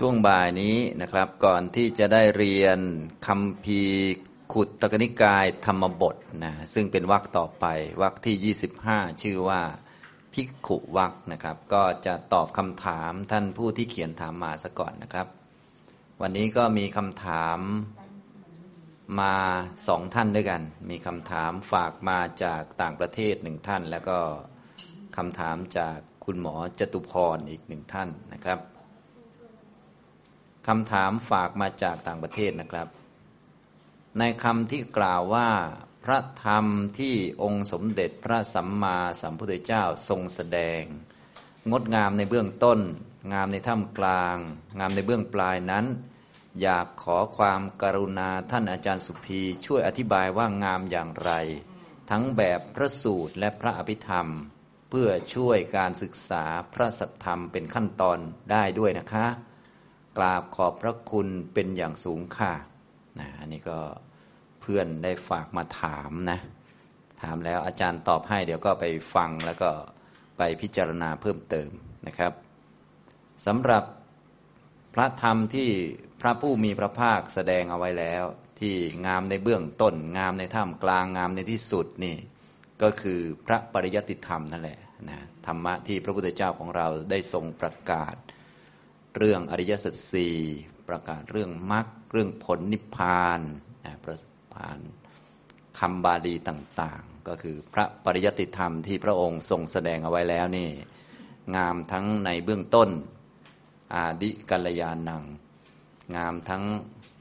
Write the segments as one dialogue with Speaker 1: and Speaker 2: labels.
Speaker 1: ช่วงบ่ายนี้นะครับก่อนที่จะได้เรียนคำพีขุดตกนิกายธรรมบทนะซึ่งเป็นวรรคต่อไปวรรคที่ 25 ชื่อว่าพิกขุวรรคนะครับ ก็จะตอบคำถามท่านผู้ที่เขียนถามมาซะก่อนนะครับ วันนี้ก็มีคำถามมาสองท่านด้วยกัน มีคำถามฝากมาจากต่างประเทศหนึ่งท่าน แล้วก็คำถามจากคุณหมอจตุพรอีกหนึ่งท่านนะครับ คำถามฝากมาจากต่างประเทศนะครับ ในคำที่กล่าวว่า พระธรรมที่องค์สมเด็จพระสัมมาสัมพุทธเจ้าทรงแสดง งดงามในเบื้องต้น งามในท่ามกลาง งามในเบื้องปลายนั้น อยากขอความกรุณาท่านอาจารย์สุภีช่วยอธิบายว่างามอย่างไร ทั้งแบบพระสูตรและพระอภิธรรม เพื่อช่วยการศึกษาพระสัทธรรมเป็นขั้นตอนได้ด้วยนะคะ กราบขอบพระคุณเป็นอย่างสูงค่ะนะอันนี้ก็เพื่อนได้ฝากมาถามนะ ถามแล้วอาจารย์ตอบให้ เดี๋ยวก็ไปฟังแล้วก็ไปพิจารณาเพิ่มเติมนะครับสำหรับพระธรรมที่พระผู้มีพระภาคแสดงเอาไว้แล้ว ที่งามในเบื้องต้น งามในท่ามกลางงามในที่สุดนี่ก็คือพระปริยติธรรมนั่นแหละนะธรรมะที่พระพุทธเจ้าของเราได้ทรงประกาศ เรื่องอริยสัจสี่ประกาศเรื่องมรรคเรื่องผลนิพพานนะประพานคำบาลีต่างๆ ก็คือพระปริยติธรรมที่พระองค์ทรงแสดงเอาไว้แล้วนี่ งามทั้งในเบื้องต้น อาดิกัลยาณัง งามทั้ง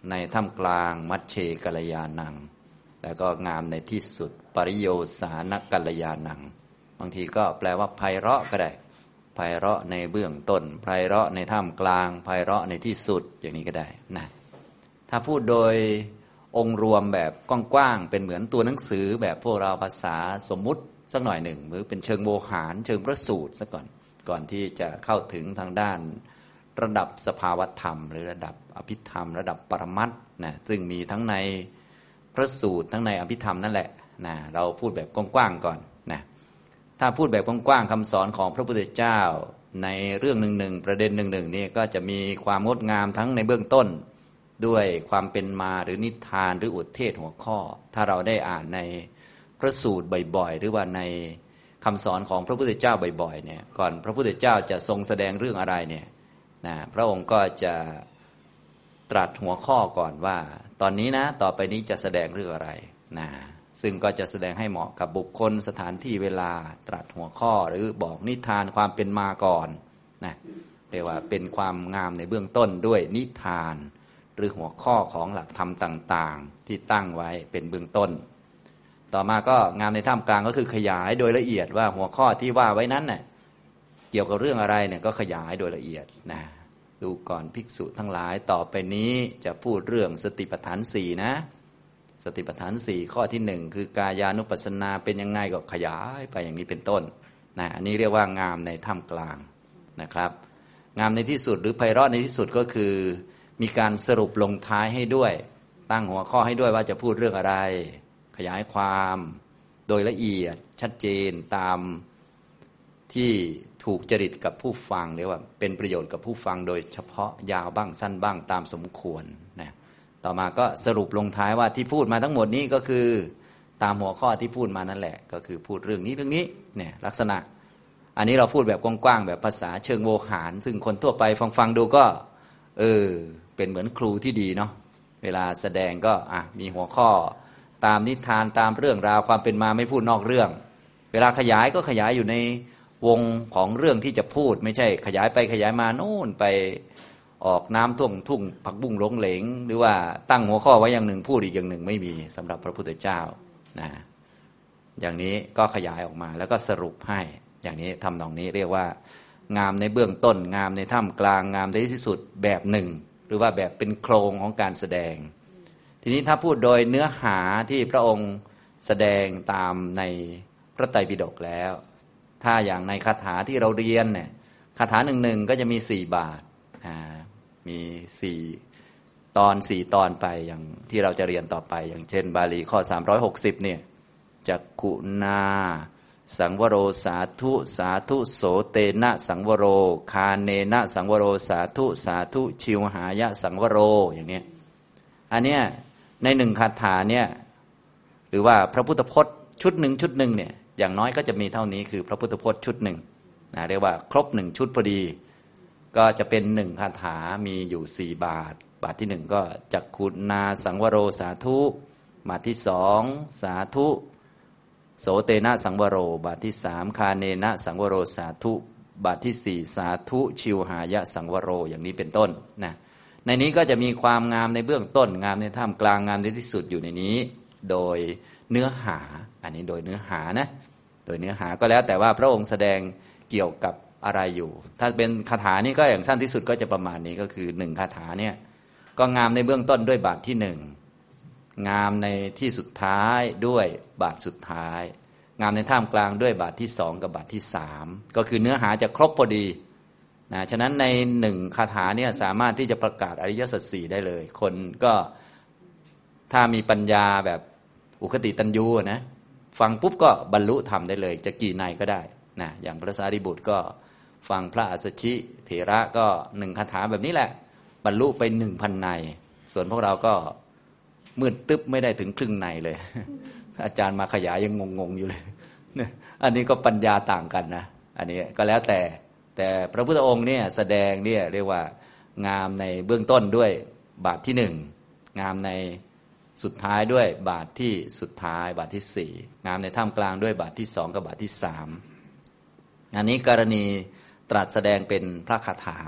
Speaker 1: ในท่ามกลางมัชเชกัลยาณัง แล้วก็งามในที่สุดปริโยสานกัลยาณัง บางทีก็แปลว่าไพเราะก็ได้ ไพเราะในเบื้องต้นไพเราะในท่ามกลางไพเราะในที่สุดอย่างนี้ก็ได้นะถ้าพูดโดยองค์รวมแบบกว้างๆเป็นเหมือนตัวหนังสือแบบพวกเราภาษาสมมุติสักหน่อยหนึ่งหรือเป็นเชิงโวหาร เชิงพระสูตรซะก่อนก่อนที่จะเข้าถึงทางด้านระดับสภาวธรรม หรือระดับอภิธรรม ระดับปรมัตนะซึ่งมีทั้งในพระสูตรทั้งในอภิธรรมนั่นแหละนะเราพูดแบบกว้างๆก่อน ถ้าพูดแบบกว้างๆคำสอนของพระพุทธเจ้า ในเรื่องหนึ่งหนึ่งประเด็นหนึ่งหนึ่งนี่ก็จะมีความงดงามทั้งในเบื้องต้น ด้วยความเป็นมาหรือนิทานหรืออุทเทศหัวข้อ ถ้าเราได้อ่านในพระสูตรบ่อยๆ หรือว่าในคำสอนของพระพุทธเจ้าบ่อยๆเนี่ยก่อนพระพุทธเจ้าจะทรงแสดงเรื่องอะไรเนี่ยนะพระองค์ก็จะตรัสหัวข้อก่อนว่า ตอนนี้นะต่อไปนี้จะแสดงเรื่องอะไรนะ ซึ่งก็จะแสดงให้เหมาะกับบุคคลสถานที่เวลาตรัสหัวข้อหรือบอกนิทานความเป็นมาก่อนนะเรียกว่าเป็นความงามในเบื้องต้นด้วยนิทาน หรือหัวข้อของหลักธรรมต่างๆ ที่ตั้งไว้เป็นเบื้องต้น ต่อมาก็งามในท่ามกลางก็คือขยายโดยละเอียดว่าหัวข้อที่ว่าไว้นั้นเน่ยเกี่ยวกับเรื่องอะไรเนี่ยก็ขยายโดยละเอียดนะดูก่อนภิกษุทั้งหลายต่อไปนี้จะพูดเรื่องสติปัฏฐานสี่นะ สติปัฏฐานสี่ข้อที่หนึ่งคือกายานุปัสสนาเป็นยังไงก็ขยายไปอย่างนี้เป็นต้นนะอันนี้เรียกว่างามในถ้ำกลางนะครับ งามในที่สุดหรือไพเราะในที่สุดก็คือ มีการสรุปลงท้ายให้ด้วย ตั้งหัวข้อให้ด้วยว่าจะพูดเรื่องอะไร ขยายความโดยละเอียดชัดเจนตามที่ถูกจริตกับผู้ฟังเรียกว่าเป็นประโยชน์กับผู้ฟังโดยเฉพาะยาวบ้างสั้นบ้างตามสมควรนะ ต่อมาก็สรุปลงท้ายว่าที่พูดมาทั้งหมดนี้ก็คือตามหัวข้อที่พูดมานั่นแหละ ก็คือพูดเรื่องนี้เรื่องนี้เนี่ยลักษณะ อันนี้เราพูดแบบกว้างๆแบบภาษาเชิงโวหาร ซึ่งคนทั่วไปฟังฟังดูก็ เออ เป็นเหมือนครูที่ดีเนาะเวลาแสดงก็อะมีหัวข้อ ตามนิทานตามเรื่องราวความเป็นมาไม่พูดนอกเรื่อง เวลาขยายก็ขยายอยู่ในวงของเรื่องที่จะพูด ไม่ใช่ขยายไปขยายมาโน่นไป ออกน้ำท่วงทุ่งผักบุ้งหลงเหลง หรือว่าตั้งหัวข้อไว้อย่างหนึ่งพูดอีกอย่างหนึ่งไม่มีสำหรับพระพุทธเจ้านะอย่างนี้ก็ขยายออกมาแล้วก็สรุปให้อย่างนี้ทำตรงนี้เรียกว่า งามในเบื้องต้น งามในถ้ำกลางงามในที่สุดแบบหนึ่ง หรือว่าแบบเป็นโครงของการแสดง ทีนี้ถ้าพูดโดยเนื้อหาที่พระองค์แสดงตามในพระไตรปิฎกแล้ว ถ้าอย่างในคาถาที่เราเรียนเนี่ยคาถาหนึ่งหนึ่งก็จะมีสี่บาท มีสี่ตอนสี่ตอนไปอย่างที่เราจะเรียนต่อไป อย่างเช่น บาลีข้อ 360เนี่ยจักขุนา สังวโรสาธุสาธุโสเตนะสังวโร คาเนนะสังวโรสาธุสาธุชิวหายะสังวโรอย่างเนี้ยอันเนี้ยในหนึ่งคาถาเนี่ยหรือว่าพระพุทธพจน์ชุดหนึ่งชุดหนึ่งเนี่ยอย่างน้อยก็จะมีเท่านี้คือพระพุทธพจน์ชุดหนึ่งนะเรียกว่า ครบหนึ่งชุดพอดี ก็จะเป็นหนึ่งคาถามีอยู่สี่บาท บาทที่หนึ่งก็จักขุนาสังวโรสาธุบาทที่สองสาธุโสเตนะสังวโร บาทที่สามคาเนนะสังวโรสาธุ บาทที่สี่สาธุชิวหายะสังวโรอย่างนี้เป็นต้นนะในนี้ก็จะมีความงามในเบื้องต้น งามในท่ามกลางงามในที่สุดอยู่ในนี้ โดยเนื้อหา อันนี้โดยเนื้อหานะ โดยเนื้อหาก็แล้วแต่ว่าพระองค์แสดงเกี่ยวกับ อะไรอยู่ ถ้าเป็นคาถานี่ก็อย่างสั้นที่สุดก็จะประมาณนี้ก็คือหนึ่งคาถาเนี่ยก็งามในเบื้องต้นด้วยบาทที่หนึ่งงามในที่สุดท้ายด้วยบาทสุดท้าย งามในท่ามกลางด้วยบาทที่สองกับบาทที่สามก็คือเนื้อหาจะครบพอดีนะฉะนั้นในหนึ่งคาถาเนี่ยสามารถที่จะประกาศอริยสัจสี่ได้เลย คนก็ถ้ามีปัญญาแบบอุคติตันยูนะฟังปุ๊บก็บรรลุธรรมได้เลย จะกี่ในก็ได้นะอย่างพระสารีบุตรก็ ฟังพระอัสชิเถระก็หนึ่งคาถาแบบนี้แหละ บรรลุไปหนึ่งพันใน ส่วนพวกเราก็มืดตึ๊บไม่ได้ถึงครึ่งในเลย อาจารย์มาขยายยังงงๆอยู่เลย อันนี้ก็ปัญญาต่างกันนะ อันนี้ก็แล้วแต่แต่พระพุทธองค์เนี่ยแสดงเนี่ยเรียกว่างามในเบื้องต้นด้วยบาทที่หนึ่งงามในสุดท้ายด้วยบาทที่สุดท้ายบาทที่สี่งามในท่ามกลางด้วยบาทที่สองกับบาทที่สามอันนี้กรณี ตรัสแสดงเป็นพระคาถา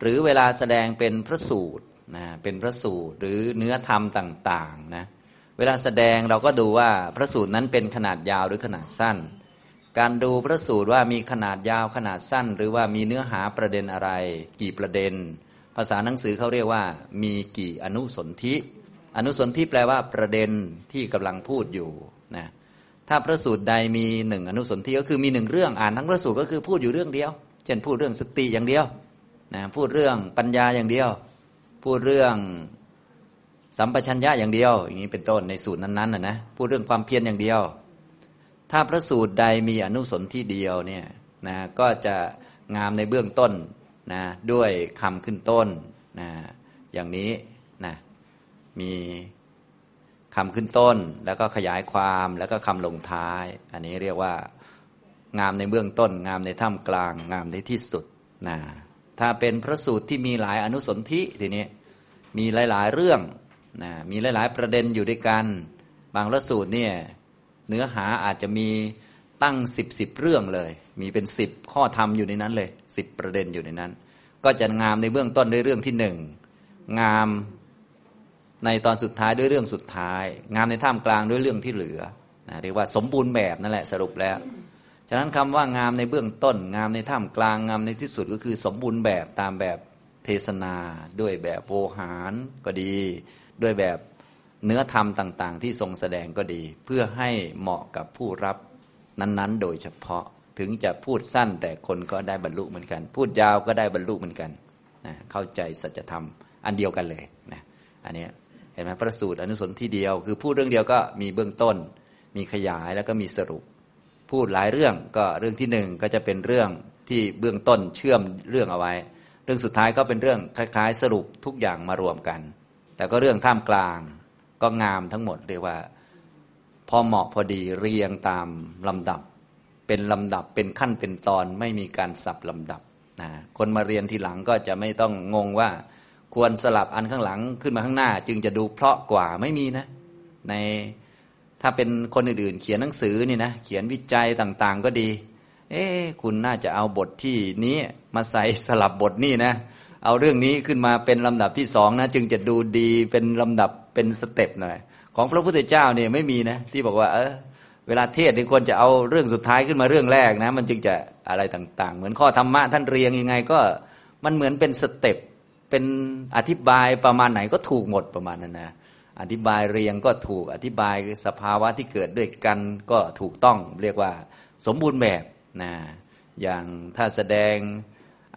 Speaker 1: หรือเวลาแสดงเป็นพระสูตรนะเป็นพระสูตรหรือเนื้อธรรมต่างๆนะเวลาแสดงเราก็ดูว่าพระสูตรนั้นเป็นขนาดยาวหรือขนาดสั้น การดูพระสูตรว่ามีขนาดยาวขนาดสั้น หรือว่ามีเนื้อหาประเด็นอะไร กี่ประเด็น ภาษาหนังสือเขาเรียกว่า มีกี่อนุสนธิอนุสนธิแปลว่าประเด็นที่กำลังพูดอยู่ ถ้าพระสูตรใดมีหนึ่งอนุสนธิก็คือมีหนึ่งเรื่องอ่านทั้งพระสูตรก็คือพูดอยู่เรื่องเดียว เช่นพูดเรื่องสติอย่างเดียวนะพูดเรื่องปัญญาอย่างเดียว พูดเรื่องสัมปชัญญะอย่างเดียว อย่างนี้เป็นต้นในสูตรนั้นๆนะนะพูดเรื่องความเพียรอย่างเดียว ถ้าพระสูตรใดมีอนุสนธิเดียวเนี่ยนะก็จะงามในเบื้องต้นนะด้วยคำขึ้นต้นนะอย่างนี้นะมี คำขึ้นต้นแล้วก็ขยายความแล้วก็คำลงท้าย อันนี้เรียกว่างามในเบื้องต้น งามในท่ามกลาง งามในที่สุดนะถ้าเป็นพระสูตรที่มีหลายอนุสนธิทีนี้มีหลาย ๆ เรื่องนะมีหลาย ๆ ประเด็นอยู่ด้วยกัน บางพระสูตรเนี่ยเนื้อหาอาจจะมีตั้งสิบสิบเรื่องเลย มีเป็นสิบข้อธรรมอยู่ในนั้นเลยสิบประเด็นอยู่ในนั้น ก็จะงามในเบื้องต้นด้วยเรื่องที่หนึ่งงาม ในตอนสุดท้ายด้วยเรื่องสุดท้าย งามในท่ามกลางด้วยเรื่องที่เหลือนะเรียกว่าสมบูรณ์แบบนั่นแหละสรุปแล้ว ฉะนั้นคำว่างามในเบื้องต้น งามในท่ามกลางงามในที่สุดก็คือสมบูรณ์แบบตามแบบเทศนาด้วยแบบโวหารก็ดี ด้วยแบบเนื้อธรรมต่าง ๆ ที่ทรงแสดงก็ดี เพื่อให้เหมาะกับผู้รับนั้นๆ โดยเฉพาะถึงจะพูดสั้นแต่คนก็ได้บรรลุเหมือนกัน พูดยาวก็ได้บรรลุเหมือนกันนะเข้าใจสัจธรรมอันเดียวกันเลยนะอันนี้ เห็นไหมพระสูตรอนุสนที่เดียว คือพูดเรื่องเดียวก็มีเบื้องต้น มีขยายแล้วก็มีสรุป พูดหลายเรื่องก็เรื่องที่หนึ่งก็จะเป็นเรื่องที่เบื้องต้นเชื่อมเรื่องเอาไว้ เรื่องสุดท้ายก็เป็นเรื่องคล้ายๆ สรุปทุกอย่างมารวมกัน แต่ก็เรื่องท่ามกลางก็งามทั้งหมดเรียกว่า พอเหมาะพอดีเรียงตามลำดับ เป็นลำดับเป็นขั้นเป็นตอนไม่มีการสับลำดับนะคนมาเรียนทีหลังก็จะไม่ต้องงงว่า ควรสลับอันข้างหลังขึ้นมาข้างหน้า จึงจะดูเพราะกว่าไม่มีนะ ในถ้าเป็นคนอื่นๆ เขียนหนังสือนี่นะเขียนวิจัยต่างๆ ก็ดี เอ๊คุณน่าจะเอาบทที่นี้มาใส่สลับบทนี่นะ เอาเรื่องนี้ขึ้นมาเป็นลำดับที่สองนะ จึงจะดูดีเป็นลำดับเป็น step หน่อยของพระพุทธเจ้าเนี่ยไม่มีนะ ที่บอกว่า เออเวลาเทศน์นี่ควรจะเอาเรื่องสุดท้ายขึ้นมาเรื่องแรกนะ มันจึงจะอะไรต่าง ๆ เหมือนข้อธรรมะท่านเรียงยังไงก็มันเหมือนเป็น step เป็นอธิบายประมาณไหนก็ถูกหมดประมาณนั้นนะอธิบายเรียงก็ถูกอธิบายสภาวะที่เกิดด้วยกันก็ถูกต้องเรียกว่าสมบูรณ์แบบนะอย่างถ้าแสดง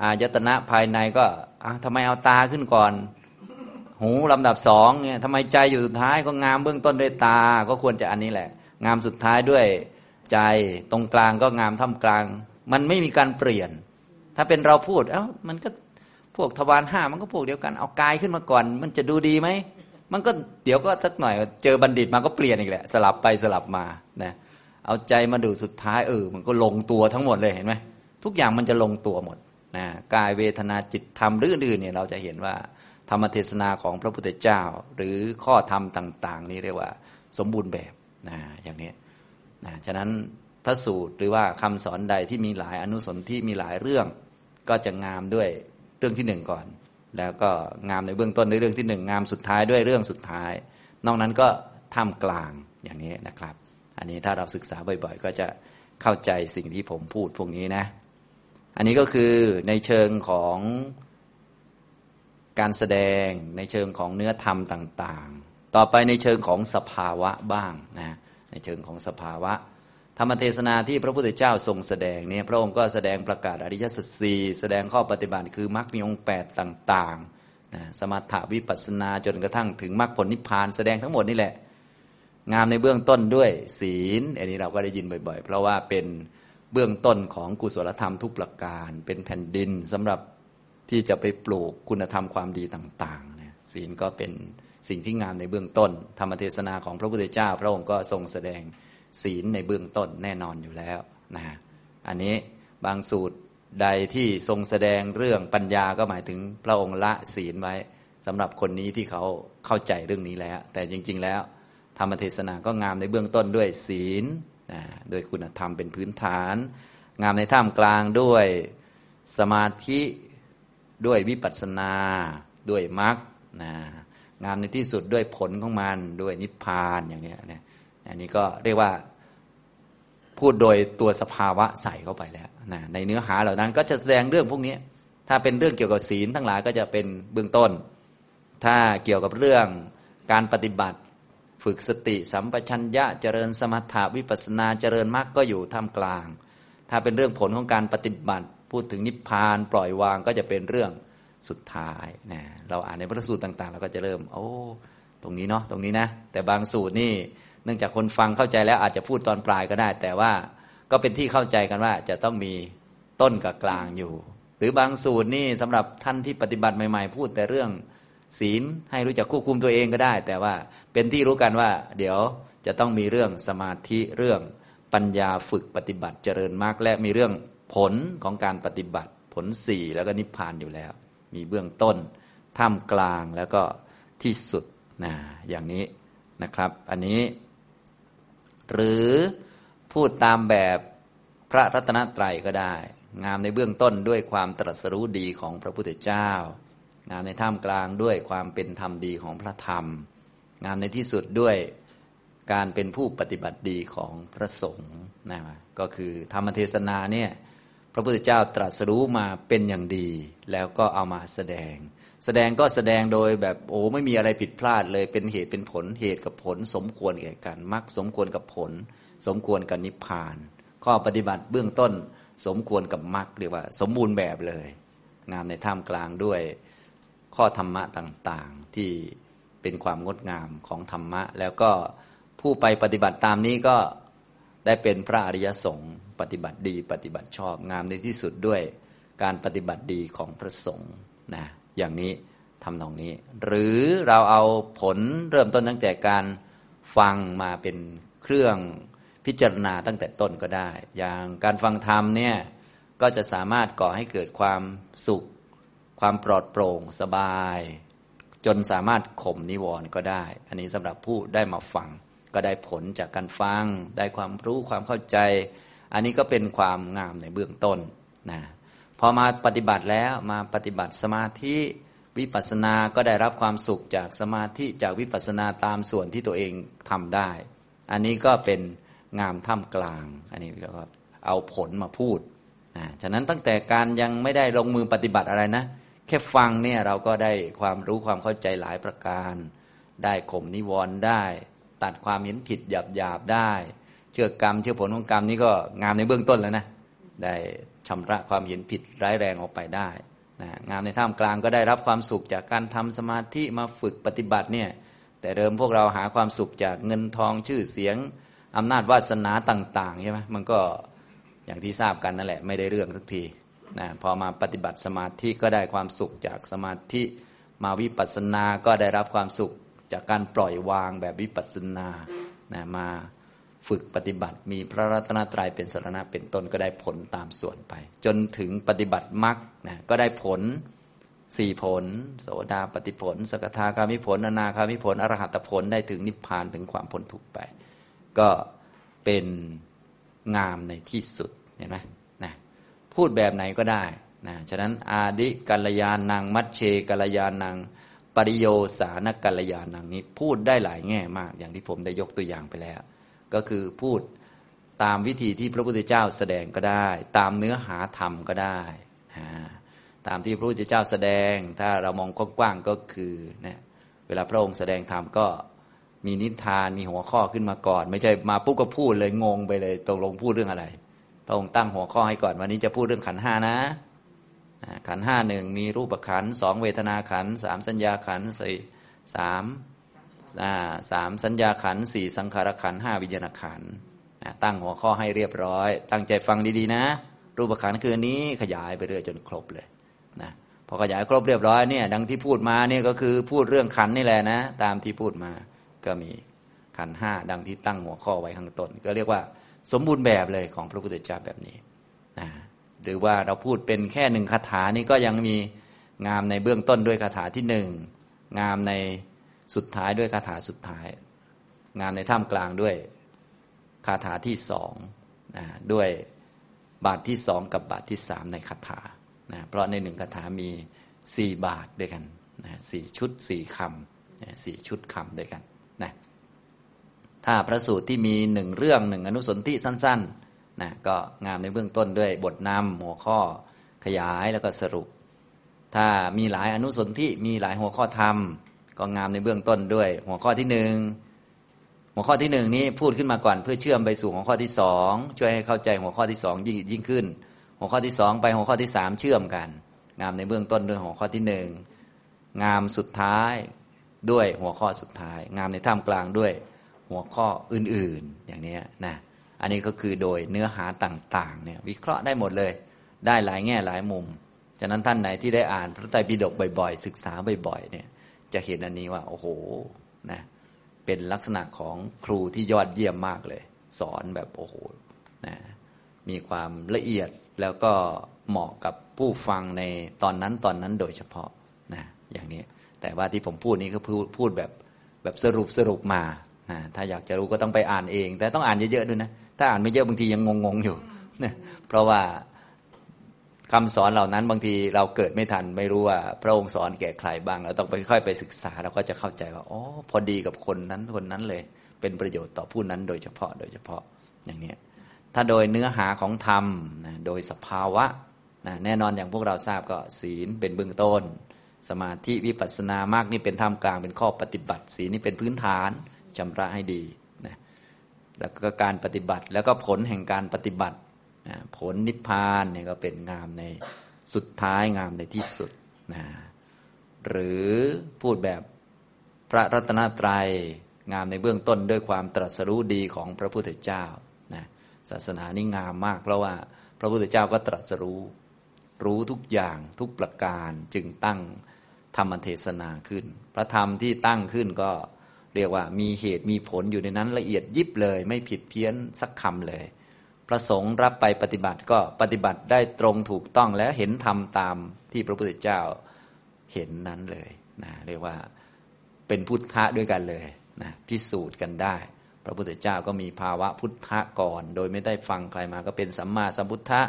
Speaker 1: อายตนะภายในก็ทำไมเอาตาขึ้นก่อน หูลำดับสองเนี่ยทำไมใจอยู่สุดท้ายก็งามเบื้องต้นด้วยตาก็ควรจะอันนี้แหละ งามสุดท้ายด้วยใจตรงกลางก็งามท่ามกลาง มันไม่มีการเปลี่ยน ถ้าเป็นเราพูดเอ้ามันก็ พวกทวารห้ามันก็พวกเดียวกันเอากายขึ้นมาก่อน มันจะดูดีไหมมันก็เดี๋ยวก็สักหน่อยเจอบัณฑิตมาก็เปลี่ยนอีกแหละ สลับไปสลับมานะเอาใจมาดูสุดท้ายเออมันก็ลงตัวทั้งหมดเลยเห็นไหมทุกอย่างมันจะลงตัวหมดนะกายเวทนาจิตธรรมหรืออื่นเนี่ยเราจะเห็นว่าธรรมเทศนาของพระพุทธเจ้า หรือข้อธรรมต่าง ๆ นี้เรียกว่าสมบูรณ์แบบนะอย่างนี้นะฉะนั้นพระสูตรหรือว่าคำสอนใดที่มีหลายอนุสนที่มีหลายเรื่อง ก็จะงามด้วย รื่องที่หนึ่งก่อน แล้วก็งามในเบื้องต้นในเรื่องที่หนึ่งงามสุดท้ายด้วยเรื่องสุดท้าย นอกนั้นก็ท่ามกลางอย่างนี้นะครับ อันนี้ถ้าเราศึกษาบ่อยๆ ก็จะเข้าใจสิ่งที่ผมพูดพวกนี้นะ อันนี้ก็คือในเชิงของการแสดงในเชิงของเนื้อธรรมต่าง ๆ ต่อไปในเชิงของสภาวะบ้างนะในเชิงของสภาวะ ธรรมเทศนาที่พระพุทธเจ้าทรงแสดงเนี่ยพระองค์ก็แสดงประกาศอริยสัจสี่แสดงข้อปฏิบัติคือมรรคมีองค์แปดต่างๆนะสมถะวิปัสสนาจนกระทั่งถึงมรรคผลนิพพานแสดงทั้งหมดนี่แหละ งามในเบื้องต้นด้วยศีลอันนี้เราก็ได้ยินบ่อยๆ เพราะว่าเป็นเบื้องต้นของกุศลธรรมทุกประการ เป็นแผ่นดินสำหรับที่จะไปปลูกคุณธรรมความดีต่างๆเนี่ยศีลก็เป็นสิ่งที่งามในเบื้องต้น ธรรมเทศนาของพระพุทธเจ้า พระองค์ก็ทรงแสดง ศีลในเบื้องต้นแน่นอนอยู่แล้วนะอันนี้บางสูตรใดที่ทรงแสดงเรื่องปัญญาก็หมายถึงพระองค์ละศีลไว้สำหรับคนนี้ที่เขาเข้าใจเรื่องนี้แล้ว แต่จริง ๆ แล้ว ธรรมเทศนาก็งามในเบื้องต้นด้วยศีลโดยคุณธรรมเป็นพื้นฐาน งามในท่ามกลางด้วยสมาธิด้วยวิปัสสนาด้วยมรรคนะงามในที่สุดด้วยผลของมันด้วยนิพพานอย่างนี้นะ อันนี้ก็เรียกว่าพูดโดยตัวสภาวะใส่เข้าไปแล้วนะในเนื้อหาเหล่านั้นก็จะแสดงเรื่องพวกนี้ ถ้าเป็นเรื่องเกี่ยวกับศีลทั้งหลายก็จะเป็นเบื้องต้น ถ้าเกี่ยวกับเรื่องการปฏิบัติ ฝึกสติสัมปชัญญะเจริญสมถาวิปัสนาเจริญมรรคก็อยู่ท่ามกลาง ถ้าเป็นเรื่องผลของการปฏิบัติพูดถึงนิพพานปล่อยวางก็จะเป็นเรื่องสุดท้ายนะเราอ่านในพระสูตรต่าง ๆ เราก็จะเริ่ม โอ้ ตรงนี้เนาะตรงนี้นะ แต่บางสูตรนี่เนื่องจากคนฟังเข้าใจแล้วอาจจะพูดตอนปลายก็ได้ แต่ว่าก็เป็นที่เข้าใจกันว่าจะต้องมีต้นกับกลางอยู่ หรือบางสูตรนี่สำหรับท่านที่ปฏิบัติใหม่ๆ พูดแต่เรื่องศีลให้รู้จักควบคุมตัวเองก็ได้ แต่ว่าเป็นที่รู้กันว่า เดี๋ยวจะต้องมีเรื่องสมาธิเรื่องปัญญาฝึกปฏิบัติเจริญมากและมีเรื่องผลของการปฏิบัติผลสี่แล้วก็นิพพานอยู่แล้ว มีเบื้องต้นท่ามกลางแล้วก็ที่สุด นะอย่างนี้นะครับ อันนี้ หรือพูดตามแบบพระรัตนตรัยก็ได้ งามในเบื้องต้นด้วยความตรัสรู้ดีของพระพุทธเจ้า งามในท่ามกลางด้วยความเป็นธรรมดีของพระธรรม งามในที่สุดด้วยการเป็นผู้ปฏิบัติดีของพระสงฆ์นะก็คือธรรมเทศนาเนี่ยพระพุทธเจ้าตรัสรู้มาเป็นอย่างดี แล้วก็เอามาแสดง แสดงก็แสดงโดยแบบโอ้ไม่มีอะไรผิดพลาดเลยเป็นเหตุเป็นผลเหตุกับผล สมควรแก่กันมรรคสมควรกับผล สมควรกับนิพพาน ข้อปฏิบัติเบื้องต้น สมควรกับมรรคเรียกว่า สมบูรณ์แบบเลย งามในท่ามกลางด้วย ข้อธรรมะต่างๆที่เป็นความงดงามของธรรมะ แล้วก็ผู้ไปปฏิบัติตามนี้ก็ได้เป็นพระอริยสงฆ์ปฏิบัติดี ปฏิบัติชอบงามในที่สุดด้วยการปฏิบัติดีของพระสงฆ์นะ อย่างนี้ทำนองนี้ หรือเราเอาผลเริ่มต้นตั้งแต่การฟังมาเป็นเครื่องพิจารณาตั้งแต่ต้นก็ได้ อย่างการฟังธรรมเนี่ยก็จะสามารถก่อให้เกิดความสุข ความปลอดโปร่งสบาย จนสามารถข่มนิวรณ์ก็ได้ อันนี้สำหรับผู้ได้มาฟัง ก็ได้ผลจากการฟัง ได้ความรู้ความเข้าใจ อันนี้ก็เป็นความงามในเบื้องต้นนะ อมาปฏิบัติแล้วมาปฏิบัติสมาธิวิปัสสนาก็ได้รับความสุขจากสมาธิจากวิปัสสนาตามส่วนที่ตัวเองทำได้ อันนี้ก็เป็นงามท่ามกลาง อันนี้เรียกว่าเอาผลมาพูดนะฉะนั้นตั้งแต่การยังไม่ได้ลงมือปฏิบัติอะไรนะ แค่ฟังเนี่ยเราก็ได้ความรู้ความเข้าใจหลายประการ ได้ข่มนิวรณ์ได้ ตัดความเห็นผิดหยาบหยาบได้ เชื่อกรรมเชื่อผลของกรรมนี้ก็งามในเบื้องต้นแล้วนะ ได้ชำระความเห็นผิดร้ายแรงออกไปได้นะงามในท่ามกลางก็ได้รับความสุขจากการทำสมาธิมาฝึกปฏิบัติเนี่ยแต่เริ่มพวกเราหาความสุขจากเงินทองชื่อเสียงอำนาจวาสนาต่างๆใช่ไหมมันก็อย่างที่ทราบกันนั่นแหละไม่ได้เรื่องสักทีนะพอมาปฏิบัติสมาธิก็ได้ความสุขจากสมาธิ มาวิปัสสนาก็ได้รับความสุขจากการปล่อยวางแบบวิปัสสนานะมา ฝึกปฏิบัติ มีพระรัตนตรัยเป็นสารณะเป็นต้นก็ได้ผลตามส่วนไป จนถึงปฏิบัติมรรคนะก็ได้ผลสี่ผล โสดาปฏิผล สกทาคามิผลอนาคามิผลอรหัตผลได้ถึงนิพพานถึงความพ้นทุกข์ไป ก็เป็นงามในที่สุดเห็นไหมนะพูดแบบไหนก็ได้นะฉะนั้นอาดิกัลยาณัง มัชเชกัลยาณัง ปริโยสานกัลยาณังนี้พูดได้หลายแง่มาก อย่างที่ผมได้ยกตัวอย่างไปแล้ว ก็คือพูดตามวิธีที่พระพุทธเจ้าแสดงก็ได้ ตามเนื้อหาธรรมก็ได้ตามที่พระพุทธเจ้าแสดง ถ้าเรามองกว้างๆก็คือเนี่ยเวลาพระองค์แสดงธรรมก็มีนิทานมีหัวข้อขึ้นมาก่อน ไม่ใช่มาปุ๊บก็พูดเลยงงไปเลยตกลงพูดเรื่องอะไร พระองค์ตั้งหัวข้อให้ก่อนวันนี้จะพูดเรื่องขันห้านะขันห้าหนึ่งมีรูปขันสองเวทนาขันสามสัญญาขันสี่สาม สามสัญญาขันสี่สังขารขันห้าวิญญาณขันตั้งหัวข้อให้เรียบร้อย ตั้งใจฟังดีๆนะ รูปขันคือนี้ขยายไปเรื่อยจนครบเลยนะพอขยายครบเรียบร้อยเนี่ยดังที่พูดมาเนี่ยก็คือพูดเรื่องขันนี่แหละนะ ตามที่พูดมาก็มีขันห้าดังที่ตั้งหัวข้อไว้ข้างต้น ก็เรียกว่าสมบูรณ์แบบเลยของพระพุทธเจ้าแบบนี้นะหรือว่าเราพูดเป็นแค่หนึ่งคาถานี่ก็ยังมีงามในเบื้องต้นด้วยคาถาที่หนึ่งงามใน สุดท้ายด้วยคาถาสุดท้าย งามในท่ามกลางด้วยคาถาที่สองนะด้วยบาทที่สองกับบาทที่สามในคาถานะเพราะในหนึ่งคาถามีสี่บาทด้วยกันนะสี่ชุดสี่คำสี่ชุดคำด้วยกันนะถ้าพระสูตรที่มีหนึ่งเรื่องหนึ่งอนุสนธิสั้นๆนะก็งามในเบื้องต้นด้วยบทนำหัวข้อขยายแล้วก็สรุป ถ้ามีหลายอนุสนธิมีหลายหัวข้อธรรม ก็งามในเบื้องต้นด้วย หัวข้อที่หนึ่งหัวข้อที่หนึ่งนี้พูดขึ้นมาก่อนเพื่อเชื่อมไปสู่หัวข้อที่สองช่วยให้เข้าใจหัวข้อที่สองยิ่งยิ่งขึ้น หัวข้อที่สองไปหัวข้อที่สามเชื่อมกัน งามในเบื้องต้นด้วยหัวข้อที่หนึ่งงามสุดท้ายด้วยหัวข้อสุดท้าย งามในท่ามกลางด้วยหัวข้ออื่นๆ อย่างนี้นะอันนี้ก็คือโดยเนื้อหาต่างๆเนี่ยวิเคราะห์ได้หมดเลย ได้หลายแง่หลายมุม ฉะนั้นท่านไหนที่ได้อ่านพระไตรปิฎกบ่อยๆ ศึกษาบ่อยๆเนี่ย จะเห็นอันนี้ว่า โอ้โหนะเป็นลักษณะของครูที่ยอดเยี่ยมมากเลย สอนแบบโอ้โหนะมีความละเอียดแล้วก็เหมาะกับผู้ฟังในตอนนั้นตอนนั้นโดยเฉพาะนะอย่างนี้ แต่ว่าที่ผมพูดนี้ก็พูดพูดแบบแบบสรุปสรุปมานะถ้าอยากจะรู้ก็ต้องไปอ่านเอง แต่ต้องอ่านเยอะๆด้วยนะ ถ้าอ่านไม่เยอะบางทียังงงๆอยู่นะเพราะว่า คำสอนเหล่านั้นบางทีเราเกิดไม่ทันไม่รู้ว่า พระองค์สอนแก่ใครบ้างเราต้องไปค่อยไปศึกษาเราก็จะเข้าใจว่าอ๋อพอดีกับคนนั้นคนนั้นเลย เป็นประโยชน์ต่อผู้นั้นโดยเฉพาะโดยเฉพาะอย่างนี้ถ้าโดยเนื้อหาของธรรมนะโดยสภาวะนะแน่นอนอย่างพวกเราทราบก็ศีลเป็นเบื้องต้น สมาธิวิปัสสนามากนี่เป็นท่ามกลางเป็นข้อปฏิบัติ ศีลนี่เป็นพื้นฐานชำระให้ดีนะแล้วก็การปฏิบัติแล้วก็ผลแห่งการปฏิบัติ ผลนิพพานเนี่ยก็เป็นงามในสุดท้ายงามในที่สุดนะหรือพูดแบบพระรัตนตรัยงามในเบื้องต้นด้วยความตรัสรู้ดีของพระพุทธเจ้านะศาสนานี่งามมาก เพราะว่าพระพุทธเจ้าก็ตรัสรู้ รู้ทุกอย่างทุกประการจึงตั้งธรรมเทศนาขึ้น พระธรรมที่ตั้งขึ้นก็เรียกว่ามีเหตุมีผลอยู่ในนั้นละเอียดยิบเลย ไม่ผิดเพี้ยนสักคำเลย พระสงฆ์รับไปปฏิบัติก็ปฏิบัติได้ตรงถูกต้องแล้วเห็นธรรมตามที่พระพุทธเจ้าเห็นนั้นเลยนะเรียกว่าเป็นพุทธะด้วยกันเลยนะพิสูจน์กันได้ พระพุทธเจ้าก็มีภาวะพุทธะก่อน โดยไม่ได้ฟังใครมาก็เป็นสัมมาสัมพุทธะ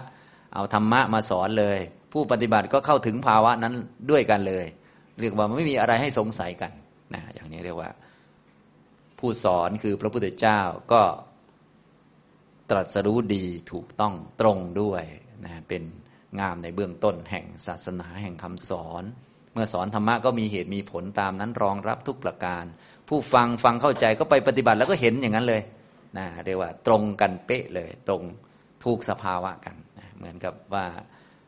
Speaker 1: เอาธรรมะมาสอนเลย ผู้ปฏิบัติก็เข้าถึงภาวะนั้นด้วยกันเลย เรียกว่าไม่มีอะไรให้สงสัยกันนะอย่างนี้เรียกว่า ผู้สอนคือพระพุทธเจ้าก็ ตรัสรู้ดีถูกต้องตรงด้วยนะเป็นงามในเบื้องต้นแห่งศาสนาแห่งคำสอน เมื่อสอนธรรมะก็มีเหตุมีผลตามนั้นรองรับทุกประการ ผู้ฟังฟังเข้าใจก็ไปปฏิบัติแล้วก็เห็นอย่างนั้นเลยนะเรียกว่าตรงกันเป๊ะเลย ตรงถูกสภาวะกันนะเหมือนกับว่า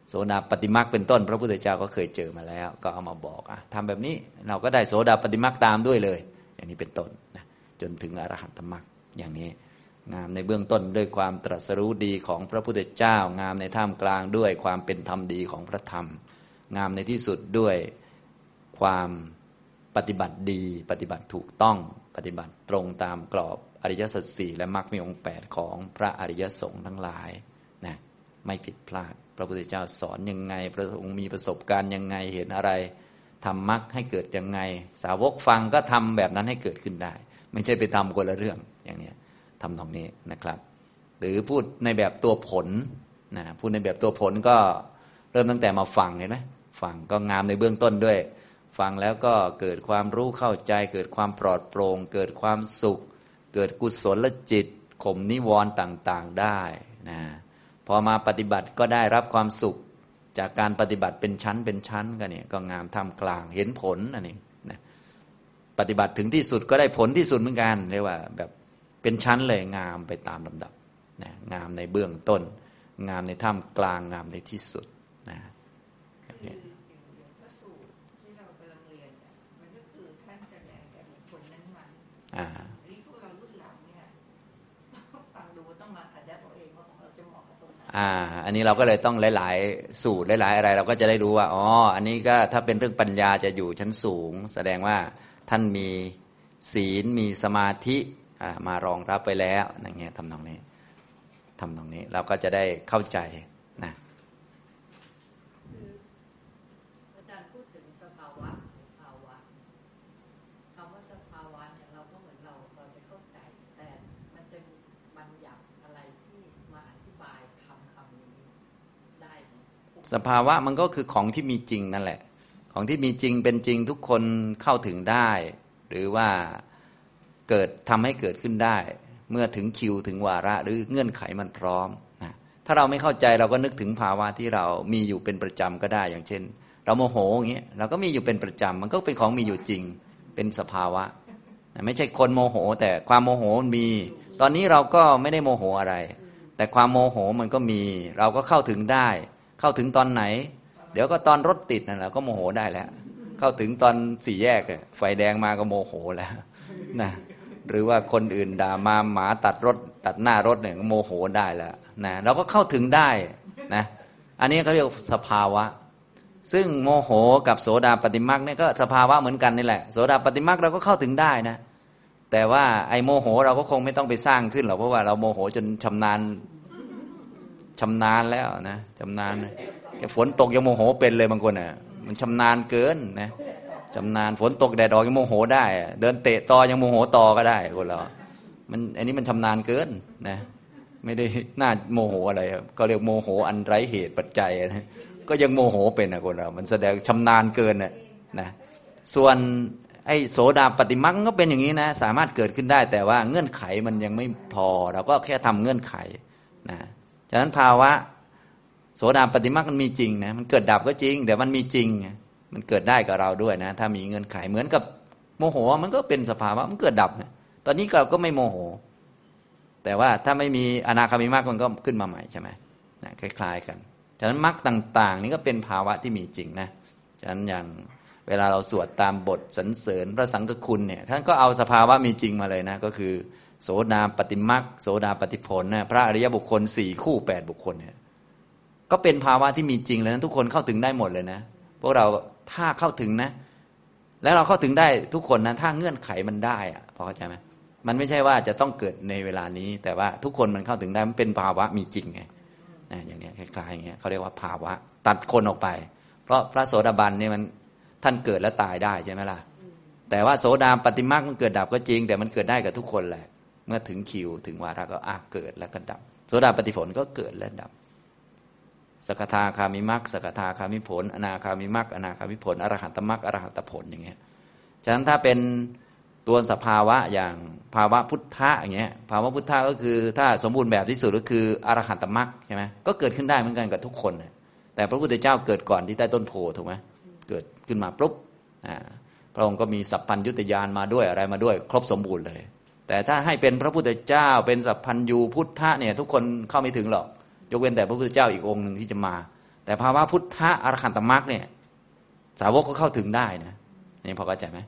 Speaker 1: โสดาปฏิมาเป็นต้น พระพุทธเจ้าก็เคยเจอมาแล้ว ก็เอามาบอกอะทำแบบนี้เราก็ได้โสดาปฏิมาตามด้วยเลย อย่างนี้เป็นต้นนะจนถึงอรหันตมรรคอย่างนี้ งามในเบื้องต้นด้วยความตรัสรู้ดีของพระพุทธเจ้า งามในท่ามกลางด้วยความเป็นธรรมดีของพระธรรม งามในที่สุดด้วยความปฏิบัติดี ปฏิบัติถูกต้องปฏิบัติตรงตามกรอบอริยสัจสี่และมรรคมีองค์แปดของพระอริยสงฆ์ทั้งหลายนะไม่ผิดพลาด พระพุทธเจ้าสอนยังไง พระองค์มีประสบการณ์ยังไงเห็นอะไรทำมรรคให้เกิดยังไง สาวกฟังก็ทำแบบนั้นให้เกิดขึ้นได้ ไม่ใช่ไปทำคนละเรื่องอย่างนี้ ทำตรงนี้นะครับ หรือพูดในแบบตัวผลนะพูดในแบบตัวผลก็เริ่มตั้งแต่มาฟังเห็นไหมฟังก็งามในเบื้องต้นด้วย ฟังแล้วก็เกิดความรู้เข้าใจ เกิดความปลอดโปร่งเกิดความสุข เกิดกุศลจิตข่มนิวรณ์ต่างๆได้นะพอมาปฏิบัติก็ได้รับความสุขจากการปฏิบัติเป็นชั้นเป็นชั้นกันเนี่ยก็งามทำกลางเห็นผลอันนี้นะปฏิบัติถึงที่สุดก็ได้ผลที่สุดเหมือนกันเรียกว่าแบบ เป็นชั้นเลยงามไปตามลำดับนะงามในเบื้องต้น งามในท่ามกลางงามในที่สุดนะอ่าอ่า อันนี้เราก็เลยต้องหลาย ๆ สูตรหลาย ๆ อะไร เราก็จะได้รู้ว่า อ๋อ อันนี้ก็ถ้าเป็นเรื่องปัญญาจะอยู่ชั้นสูง แสดงว่าท่านมีศีลมีสมาธิ มารองรับไปแล้วอย่างเงี้ยทำตรงนี้ทำตรงนี้เราก็จะได้เข้าใจนะสภาวะมันก็คือของที่มีจริงนั่นแหละ ของที่มีจริงเป็นจริงทุกคนเข้าถึงได้ หรือว่า เกิดทำให้เกิดขึ้นได้ เมื่อถึงคิวถึงวาระหรือเงื่อนไขมันพร้อมนะถ้าเราไม่เข้าใจเราก็นึกถึงภาวะที่เรามีอยู่เป็นประจำก็ได้อย่างเช่น เราโมโหอย่างเงี้ยเราก็มีอยู่เป็นประจำมันก็เป็นของมีอยู่จริงเป็นสภาวะ ไม่ใช่คนโมโห แต่ความโมโหมี ตอนนี้เราก็ไม่ได้โมโหอะไร แต่ความโมโหมันก็มี เราก็เข้าถึงได้ เข้าถึงตอนไหน เดี๋ยวก็ตอนรถติดนั่นแหละก็โมโหได้แล้ว เข้าถึงตอนสี่แยกไฟแดงมาก็โมโหแล้วนะ หรือว่าคนอื่นด่ามาหมาตัดรถ ตัดหน้ารถเนี่ยโมโหได้แล้วนะเราก็เข้าถึงได้นะอันนี้เขาเรียกสภาวะ ซึ่งโมโหกับโสดาปฏิมักเนี่ยก็สภาวะเหมือนกันนี่แหละโสดาปฏิมักเราก็เข้าถึงได้นะ แต่ว่าไอ้โมโหเราก็คงไม่ต้องไปสร้างขึ้นหรอกเพราะว่าเราโมโหจนชำนาญชำนาญแล้วนะชำนาญฝนตกยังโมโหเป็นเลยบางคนอะ มันชำนาญเกินนะ ชำนาญฝนตกแดดออกยังโมโหได้ เดินเตะตอยังโมโหตอก็ได้คนเรามันอันนี้มันชำนาญเกินนะไม่ได้น่าโมโหอะไรก็เรียกโมโหอันไร้เหตุปัจจัยนะก็ยังโมโหเป็นนะคนเรา มันแสดงชำนาญเกินนะนะส่วนไอ้โสดาปฏิมักก็เป็นอย่างนี้นะ สามารถเกิดขึ้นได้ แต่ว่าเงื่อนไขมันยังไม่พอ เราก็แค่ทำเงื่อนไขนะฉะนั้นภาวะ โสดาปฏิมามันมีจริงนะมันเกิดดับก็จริง แต่มันมีจริง มันเกิดได้กับเราด้วยนะ ถ้ามีเงื่อนไขเหมือนกับโมโหมันก็เป็นสภาวะมันเกิดดับนะตอนนี้เราก็ไม่โมโห แต่ว่าถ้าไม่มีอนาคามิมรรคมันก็ขึ้นมาใหม่ใช่ไหมนะคล้าย ๆ กันฉะนั้นมรรคต่าง ๆ นี่ก็เป็นภาวะที่มีจริงนะฉะนั้นอย่างเวลาเราสวดตามบทสรรเสริญพระสังฆคุณเนี่ยท่านก็เอาสภาวะมีจริงมาเลยนะ ก็คือ โสดาปฏิมักโสดาปฏิผลนะพระอริยบุคคลสี่คู่แปดบุคคลเนี่ยก็เป็นภาวะที่มีจริงเลยนะทุกคนเข้าถึงได้หมดเลยนะ พวกเรา ถ้าเข้าถึงนะ แล้วเราเข้าถึงได้ทุกคนนะ ถ้าเงื่อนไขมันได้อะพอเข้าใจไหมมันไม่ใช่ว่าจะต้องเกิดในเวลานี้ แต่ว่าทุกคนมันเข้าถึงได้มันเป็นภาวะมีจริงไงนะอย่างนี้คล้ายๆอย่างเงี้ยเขาเรียกว่าภาวะ ตัดคนออกไป เพราะพระโสดาบันเนี่ยมันท่านเกิดแล้วตายได้ใช่ไหมล่ะแต่ว่าโสดาปฏิมาคมันเกิดดับก็จริง แต่มันเกิดได้กับทุกคนแหละ เมื่อถึงคิวถึงวาระก็อาเกิดแล้วก็ดับ โสดาปฏิผลก็เกิดและดับ สกทาคามิมักสกทาคามิผล อนาคามิมักอนาคามิผลอรหันตมักอรหันตผลอย่างเงี้ยฉะนั้นถ้าเป็นตัวสภาวะอย่างภาวะพุทธะอย่างเงี้ยภาวะพุทธะก็คือ ถ้าสมบูรณ์แบบที่สุดก็คืออรหันตมักใช่ไหมก็เกิดขึ้นได้เหมือนกันกับทุกคน แต่พระพุทธเจ้าเกิดก่อนที่ใต้ต้นโพถูกไหมเกิดขึ้นมาปุ๊บพระองค์ก็มีสัพพัญยุตยานมาด้วยอะไรมาด้วย ครบสมบูรณ์เลย แต่ถ้าให้เป็นพระพุทธเจ้าเป็นสัพพัญญูพุทธะเนี่ยทุกคนเข้าไม่ถึงหรอก ยกเว้นแต่พระพุทธเจ้าอีกองค์หนึ่งที่จะมา แต่ภาวะพุทธะอรหันตมรรคเนี่ย สาวกก็เข้าถึงได้นะนี่พอเข้าใจไหม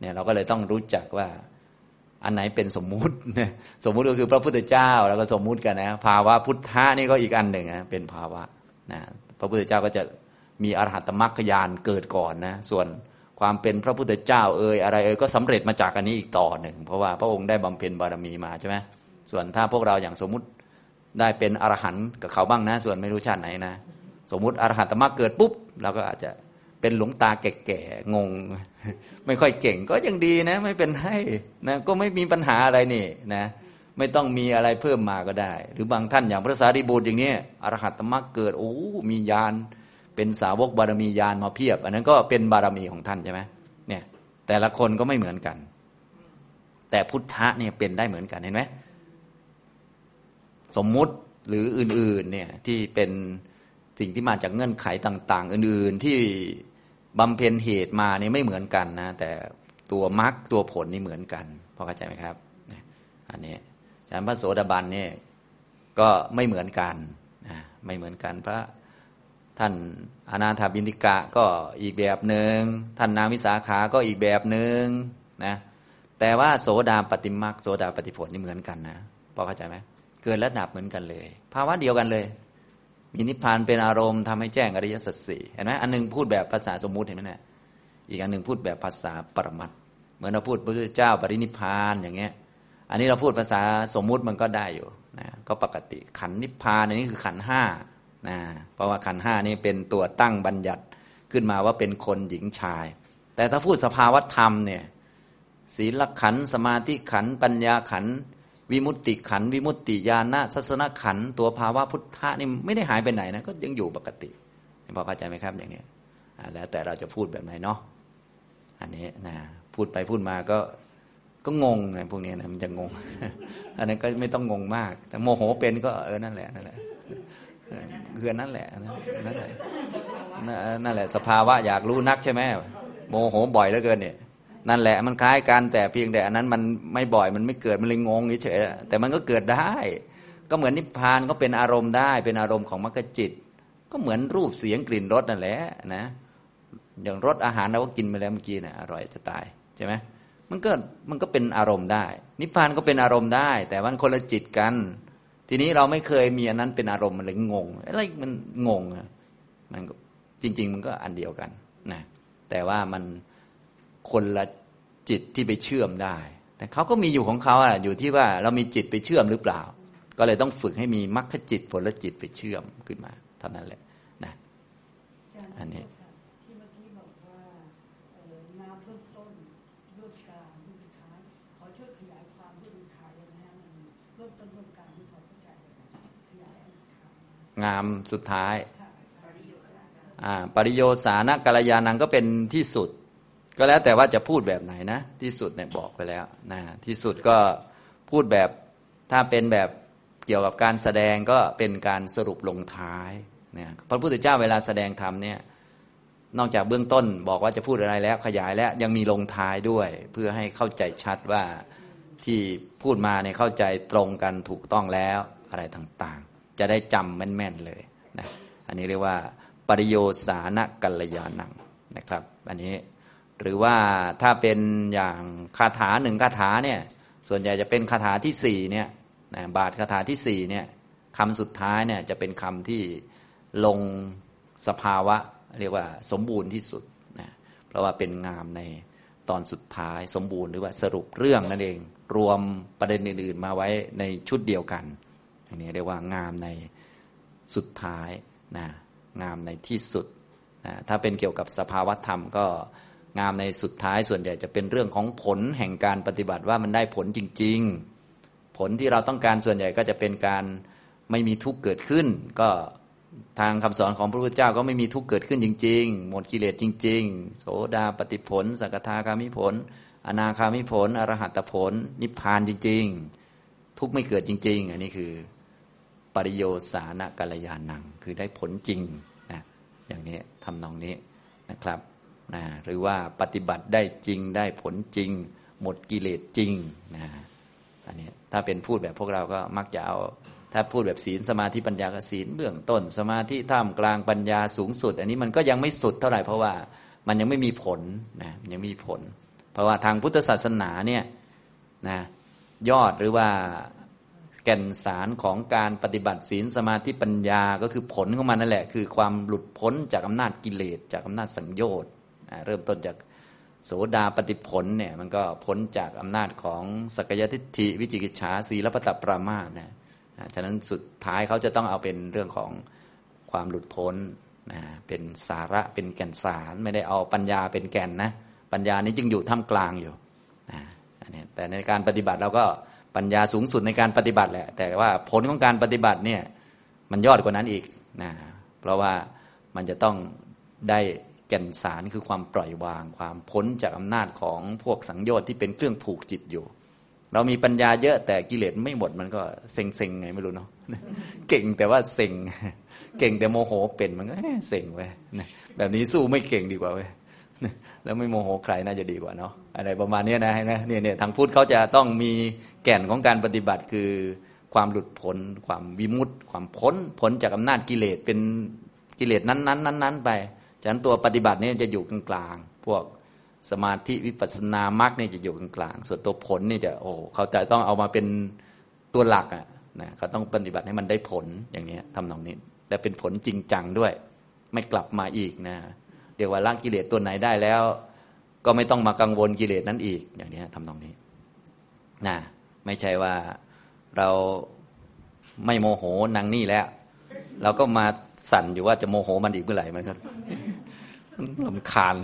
Speaker 1: เนี่ยเราก็เลยต้องรู้จักว่าอันไหนเป็นสมมุติ สมมุติก็คือพระพุทธเจ้าแล้วก็สมมุติกันนะภาวะพุทธะนี่ก็อีกอันหนึ่งนะเป็นภาวะนะพระพุทธเจ้าก็จะมีอรหัตมรรคยานเกิดก่อนนะส่วนความเป็นพระพุทธเจ้าเอ่ยอะไรเอ่ยก็สำเร็จมาจากอันนี้อีกต่อหนึ่งเพราะว่าพระองค์ได้บำเพ็ญบารมีมาใช่ไหมส่วนถ้าพวกเราอย่างสมมุติ ได้เป็นอรหันต์กับเขาบ้างนะ ส่วนไม่รู้ชาติไหนนะ สมมุติอรหัตมรรคเกิดปุ๊บเราก็อาจจะเป็นหลวงตาแก่ๆงง ไม่ค่อยเก่งก็ยังดีนะ ไม่เป็นให้นะก็ไม่มีปัญหาอะไรนี่นะไม่ต้องมีอะไรเพิ่มมาก็ได้ หรือบางท่านอย่างพระสารีบุตรอย่างนี้อรหัตมรรคเกิดโอ้มียานเป็นสาวกบารมียานมาเพียบ อันนั้นก็เป็นบารมีของท่านใช่ไหมเนี่ย แต่ละคนก็ไม่เหมือนกัน แต่พุทธะเนี่ยเป็นได้เหมือนกันเห็นไหม สมมุติหรืออื่นๆเนี่ยที่เป็นสิ่งที่มาจากเงื่อนไขต่าง ๆ อื่นๆที่บำเพ็ญเหตุมาเนี่ยไม่เหมือนกันนะแต่ตัวมรรคตัวผลนี่เหมือนกันพอเข้าใจไหมครับ อันนี้ฉะนั้นพระโสดาบันเนี่ยก็ไม่เหมือนกันนะไม่เหมือนกันพระท่านอนาถาบินติกะก็อีกแบบหนึ่งท่านนางวิสาขาก็อีกแบบหนึ่งนะแต่ว่าโสดาปฏิมักโสดาปฏิผลนี่เหมือนกันนะพอเข้าใจไหม กิดและดับเหมือนกันเลย ภาวะเดียวกันเลย มีนิพพานเป็นอารมณ์ทำให้แจ้งอริยสัจสี่เห็นไหมอันนึงพูดแบบภาษาสมมุติเห็นไหมเนี่ยอีกอันหนึ่งพูดแบบภาษาปรมัตเหมือนเราพูดพระพุทธเจ้าปรินิพพานอย่างเงี้ย อันนี้เราพูดภาษาสมมุติมันก็ได้อยู่นะก็ปกติขันนิพพานอันนี้คือขันห้านะเพราะว่าขันห้านี่เป็นตัวตั้งบัญญัติขึ้นมาว่าเป็นคนหญิงชาย แต่ถ้าพูดสภาวธรรมเนี่ยศีลขันสมาธิขันปัญญาขัน วิมุตติขันวิมุตติญาณทัศนขันตัวภาวะพุทธะนี่ไม่ได้หายไปไหนนะก็ยังอยู่ปกติพอเข้าใจไหมครับอย่างนี้แล้วแต่เราจะพูดแบบไหนเนาะอันนี้นะพูดไปพูดมาก็ก็งงไงพวกนี้นะมันจะงง อันนั้นก็ไม่ต้องงงมาก แต่โมโหเป็นก็เออนั่นแหละนั่นแหละคือนั่นแหละนั่นแหละนั่นแหละ สภาวะอยากรู้นักใช่ไหมโมโหบ่อยเหลือเกินเนี่ย นั่นแหละมันคล้ายกันแต่เพียงแต่อันนั้นมันไม่บ่อยมันไม่เกิดมันเลยงงเฉยแต่มันก็เกิดได้ ก็เหมือนนิพพานก็เป็นอารมณ์ได้ เป็นอารมณ์ของมรรคจิต ก็เหมือนรูปเสียงกลิ่นรสนั่นแหละนะอย่างรสอาหารเราก็กินไปแล้วเมื่อกี้นะอร่อยจะตายใช่ไหมมันก็มันก็เป็นอารมณ์ได้ นิพพานก็เป็นอารมณ์ได้ แต่มันคนละจิตกัน ทีนี้เราไม่เคยมีอันนั้นเป็นอารมณ์มันเลยงงอะไรมันงงมันจริง ๆ มันก็อันเดียวกันนะแต่ว่ามันคนละ จิตที่ไปเชื่อมได้ แต่เขาก็มีอยู่ของเขาอะอยู่ที่ว่าเรามีจิตไปเชื่อมหรือเปล่า ก็เลยต้องฝึกให้มีมรรคจิตผลจิตไปเชื่อมขึ้นมา เท่านั้นแหละนะอันนี้งามสุดท้าย ปริโยสานกัลยาณังก็เป็นที่สุด ก็แล้วแต่ว่าจะพูดแบบไหนนะ ที่สุดเนี่ยบอกไปแล้วนะที่สุดก็พูดแบบถ้าเป็นแบบเกี่ยวกับการแสดงก็เป็นการสรุปลงท้ายเนี่ยพระพุทธเจ้าเวลาแสดงธรรมเนี่ยนอกจากเบื้องต้นบอกว่าจะพูดอะไรแล้วขยายแล้วยังมีลงท้ายด้วย เพื่อให้เข้าใจชัดว่าที่พูดมาเนี่ยเข้าใจตรงกันถูกต้องแล้วอะไรต่างๆ จะได้จำแม่นๆเลยนะอันนี้เรียกว่าปริโยสานกัลยาณังนะครับ อันนี้ หรือว่าถ้าเป็นอย่างคาถาหนึ่งคาถาเนี่ยส่วนใหญ่จะเป็นคาถาที่สี่เนี่ยนะบาทคาถาที่สี่เนี่ยคำสุดท้ายเนี่ยจะเป็นคำที่ลงสภาวะ เรียกว่าสมบูรณ์ที่สุดนะเพราะว่าเป็นงามในตอนสุดท้ายสมบูรณ์หรือว่าสรุปเรื่องนั่นเอง รวมประเด็นอื่นๆ มาไว้ในชุดเดียวกันอันนี้เรียกว่างามในสุดท้ายนะงามในที่สุดนะถ้าเป็นเกี่ยวกับสภาวธรรมก็ งามในสุดท้ายส่วนใหญ่จะเป็นเรื่องของผลแห่งการปฏิบัติว่ามันได้ผลจริง ๆ ผลที่เราต้องการส่วนใหญ่ก็จะเป็นการไม่มีทุกข์เกิดขึ้น ก็ทางคำสอนของพระพุทธเจ้าก็ไม่มีทุกข์เกิดขึ้นจริง ๆ หมดกิเลสจริง ๆ โสดาปฏิผล สกทาคามิผล อนาคามิผล อรหัตผล นิพพานจริง ๆ ทุกข์ไม่เกิดจริง ๆ อันนี้คือปริโยสานกัลยาณัง คือได้ผลจริงนะอย่างนี้ทำนองนี้นะครับ นะหรือว่าปฏิบัติได้จริงได้ผลจริง หมดกิเลสจริงนะอันนี้ถ้าเป็นพูดแบบพวกเราก็มักจะเอา ถ้าพูดแบบศีลสมาธิปัญญากศีลเบื้องต้น สมาธิท่ามกลางปัญญาสูงสุด อันนี้มันก็ยังไม่สุดเท่าไหร่เพราะว่ามันยังไม่มีผลนะยังไม่มีผล เพราะว่าทางพุทธศาสนาเนี่ยนะยอดหรือว่าแก่นสารของการปฏิบัติศีลสมาธิปัญญาก็คือผลของมันนั่นแหละ คือความหลุดพ้นจากอำนาจกิเลสจากอำนาจสังโยชน์ เริ่มต้นจากโสดาปฏิผลเนี่ยมันก็พ้นจากอำนาจของสักยทิฏฐิวิจิกิจฉาสีลปตปรามาสนะฉะนั้นสุดท้ายเขาจะต้องเอาเป็นเรื่องของความหลุดพ้นนะเป็นสาระเป็นแก่นสารไม่ได้เอาปัญญาเป็นแก่นนะปัญญานี้จึงอยู่ท่ามกลางอยู่นะแต่ในการปฏิบัติเราก็ปัญญาสูงสุดในการปฏิบัติแหละ แต่ว่าผลของการปฏิบัติเนี่ยมันยอดกว่านั้นอีกนะเพราะว่ามันจะต้องได้ แก่นสารคือความปล่อยวาง ความพ้นจากอำนาจของพวกสังโยชน์ที่เป็นเครื่องผูกจิตอยู่ เรามีปัญญาเยอะแต่กิเลสไม่หมดมันก็เซ็งเซ็งไงไม่รู้เนาะเก่งแต่ว่าเซ็งเก่งแต่โมโหเป็นมันก็เซ็งไว้แบบนี้สู้ไม่เก่งดีกว่าเว้ยแล้วไม่โมโหใครน่าจะดีกว่าเนาะอะไรประมาณนี้นะเห็นไหมเนี่ยเนี่ยทางพุทธเขาจะต้องมีแก่นของการปฏิบัติคือความหลุดพ้นความวิมุตต์ความพ้นพ้นจากอำนาจกิเลสเป็นกิเลสนั้นๆนั้นๆไป ฉะนั้นตัวปฏิบัตินี่จะอยู่กลางๆพวกสมาธิวิปัสสนามรรคนี่จะอยู่กลางๆส่วนตัวผลนี่จะโอ้เขาจะต้องเอามาเป็นตัวหลักอะนะเขาต้องปฏิบัติให้มันได้ผลอย่างนี้ทำนองนี้และเป็นผลจริงจังด้วย ไม่กลับมาอีกนะเรียกว่าละกิเลสตัวไหนได้แล้ว ก็ไม่ต้องมากังวลกิเลสนั้นอีกอย่างนี้ทำตรงนี้นะไม่ใช่ว่าเราไม่โมโหนางนี่แล้ว เราก็มาสั่นอยู่ว่าจะโมโหมันอีกเมื่อไหร่มันก็ ลำคาญ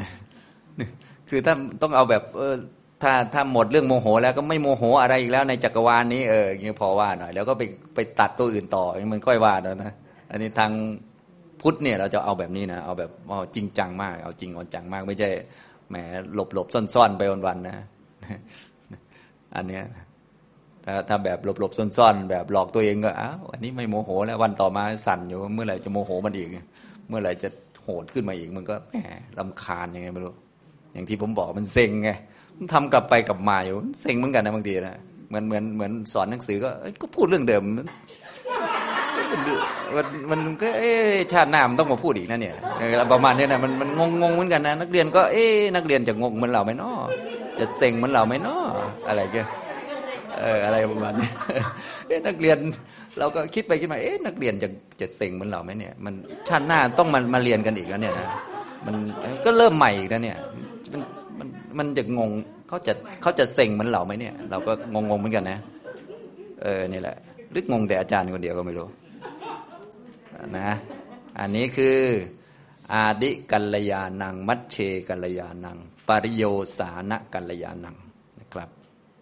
Speaker 1: คือถ้าต้องเอาแบบเออถ้าถ้าหมดเรื่องโมโห แล้วก็ไม่โมโหอะไรอีกแล้วในจักรวาลนี้เอออย่างนี้พอว่าหน่อย แล้วก็ไปไปตัดตัวอื่นต่อมันค่อยว่าแล้วนะอันนี้ทางพุทธเนี่ยเราจะเอาแบบนี้นะเอาแบบเอาจริงจังมาก เอาจริงเอาจังมาก ไม่ใช่แหมหลบหลบซ่อนซ่อนไปวันๆนะอันเนี้ยถ้าถ้าแบบหลบหลบซ่อนซ่อนแบบหลอกตัวเองก็อ้าวอันนี้ไม่โมโหแล้ววันต่อมาสั่นอยู่เมื่อไหร่จะโมโหมันอีก เมื่อไหร่จะ โหดขึ้นมาอีกมันก็แหมลำคาญยังไงไม่รู้ อย่างที่ผมบอกมันเซ็งไงมันทำกลับไปกลับมาอยู่เซ็งเหมือนกันนะบางทีนะเหมือนเหมือนเหมือนสอนหนังสือก็ก็พูดเรื่องเดิมมันมันก็เอ๊ชาติหน้ามันต้องมาพูดอีกนะเนี่ยประมาณนี้นะมันมันงงงงเหมือนกันนะนักเรียนก็เอ๊นักเรียนจะงงเหมือนเราไหมนาะจะเซ็งเหมือนเราไหมนาะอะไรเงี้ยเอออะไรประมาณนี้เอ๊นักเรียน เราก็คิดไปคิดมาเอ๊ะนักเรียนจะจะเซ็งเหมือนเราไหมเนี่ย มันชาติหน้าต้องมามาเรียนกันอีกแล้วเนี่ยนะมันก็เริ่มใหม่อีกแล้วเนี่ยมันมันมันจะงงเขาจะเขาจะเซ็งเหมือนเราไหมเนี่ย เราก็งงงเหมือนกันนะ เออนี่แหละลึกงงแต่อาจารย์คนเดียวก็ไม่รู้นะ อันนี้คืออาดิกัลยาณัง มัชเชกัลยาณัง ปริโยสานะกัลยาณัง